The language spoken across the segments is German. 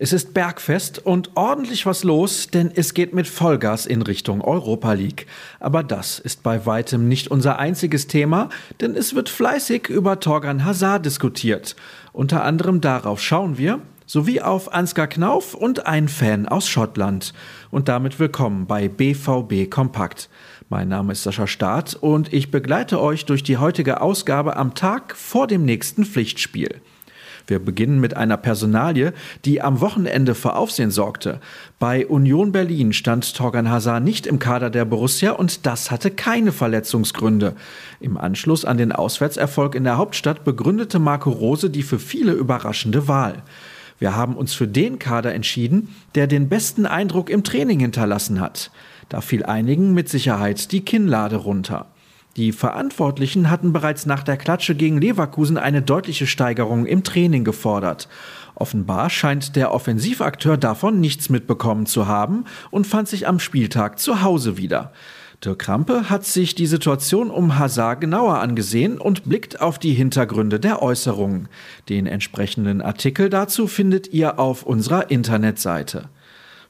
Es ist Bergfest und ordentlich was los, denn es geht mit Vollgas in Richtung Europa League. Aber das ist bei weitem nicht unser einziges Thema, denn es wird fleißig über Torgan Hazard diskutiert. Unter anderem darauf schauen wir, sowie auf Ansgar Knauf und ein Fan aus Schottland. Und damit willkommen bei BVB Kompakt. Mein Name ist Sascha Staat und ich begleite euch durch die heutige Ausgabe am Tag vor dem nächsten Pflichtspiel. Wir beginnen mit einer Personalie, die am Wochenende für Aufsehen sorgte. Bei Union Berlin stand Torgan Hazard nicht im Kader der Borussia und das hatte keine Verletzungsgründe. Im Anschluss an den Auswärtserfolg in der Hauptstadt begründete Marco Rose die für viele überraschende Wahl. Wir haben uns für den Kader entschieden, der den besten Eindruck im Training hinterlassen hat. Da fiel einigen mit Sicherheit die Kinnlade runter. Die Verantwortlichen hatten bereits nach der Klatsche gegen Leverkusen eine deutliche Steigerung im Training gefordert. Offenbar scheint der Offensivakteur davon nichts mitbekommen zu haben und fand sich am Spieltag zu Hause wieder. Dirk Krampe hat sich die Situation um Hazard genauer angesehen und blickt auf die Hintergründe der Äußerungen. Den entsprechenden Artikel dazu findet ihr auf unserer Internetseite.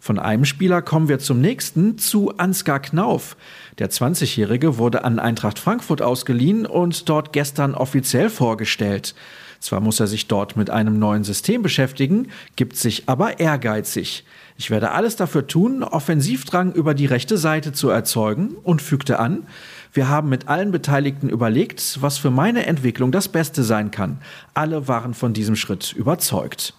Von einem Spieler kommen wir zum nächsten, zu Ansgar Knauf. Der 20-Jährige wurde an Eintracht Frankfurt ausgeliehen und dort gestern offiziell vorgestellt. Zwar muss er sich dort mit einem neuen System beschäftigen, gibt sich aber ehrgeizig. Ich werde alles dafür tun, Offensivdrang über die rechte Seite zu erzeugen und fügte an, wir haben mit allen Beteiligten überlegt, was für meine Entwicklung das Beste sein kann. Alle waren von diesem Schritt überzeugt.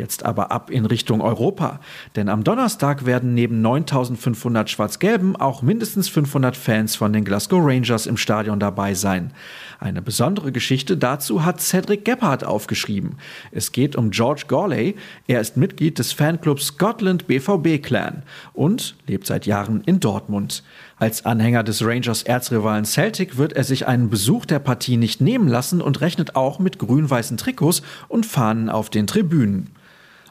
Jetzt aber ab in Richtung Europa. Denn am Donnerstag werden neben 9500 Schwarz-Gelben auch mindestens 500 Fans von den Glasgow Rangers im Stadion dabei sein. Eine besondere Geschichte dazu hat Cedric Gebhardt aufgeschrieben. Es geht um George Gorley. Er ist Mitglied des Fanclubs Scotland BVB Clan und lebt seit Jahren in Dortmund. Als Anhänger des Rangers Erzrivalen Celtic wird er sich einen Besuch der Partie nicht nehmen lassen und rechnet auch mit grün-weißen Trikots und Fahnen auf den Tribünen.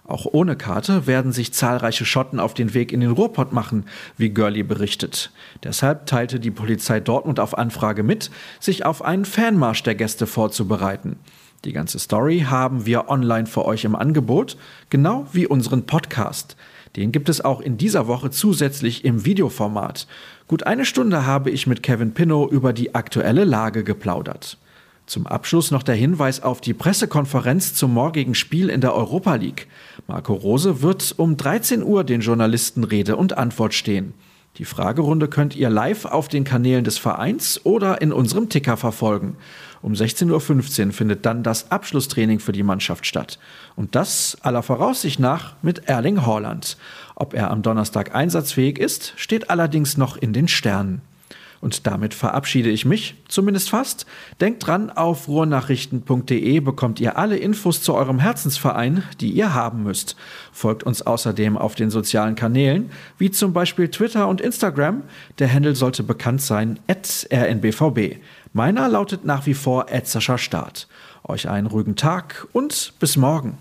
Auch ohne Karte werden sich zahlreiche Schotten auf den Weg in den Ruhrpott machen, wie Gurley berichtet. Deshalb teilte die Polizei Dortmund auf Anfrage mit, sich auf einen Fanmarsch der Gäste vorzubereiten. Die ganze Story haben wir online für euch im Angebot, genau wie unseren Podcast. Den gibt es auch in dieser Woche zusätzlich im Videoformat. Gut eine Stunde habe ich mit Kevin Pinnow über die aktuelle Lage geplaudert. Zum Abschluss noch der Hinweis auf die Pressekonferenz zum morgigen Spiel in der Europa League. Marco Rose wird um 13 Uhr den Journalisten Rede und Antwort stehen. Die Fragerunde könnt ihr live auf den Kanälen des Vereins oder in unserem Ticker verfolgen. Um 16.15 Uhr findet dann das Abschlusstraining für die Mannschaft statt. Und das aller Voraussicht nach mit Erling Haaland. Ob er am Donnerstag einsatzfähig ist, steht allerdings noch in den Sternen. Und damit verabschiede ich mich, zumindest fast. Denkt dran, auf ruhrnachrichten.de bekommt ihr alle Infos zu eurem Herzensverein, die ihr haben müsst. Folgt uns außerdem auf den sozialen Kanälen, wie zum Beispiel Twitter und Instagram. Der Handel sollte bekannt sein, rnbvb. Meiner lautet nach wie vor Start. Euch einen ruhigen Tag und bis morgen.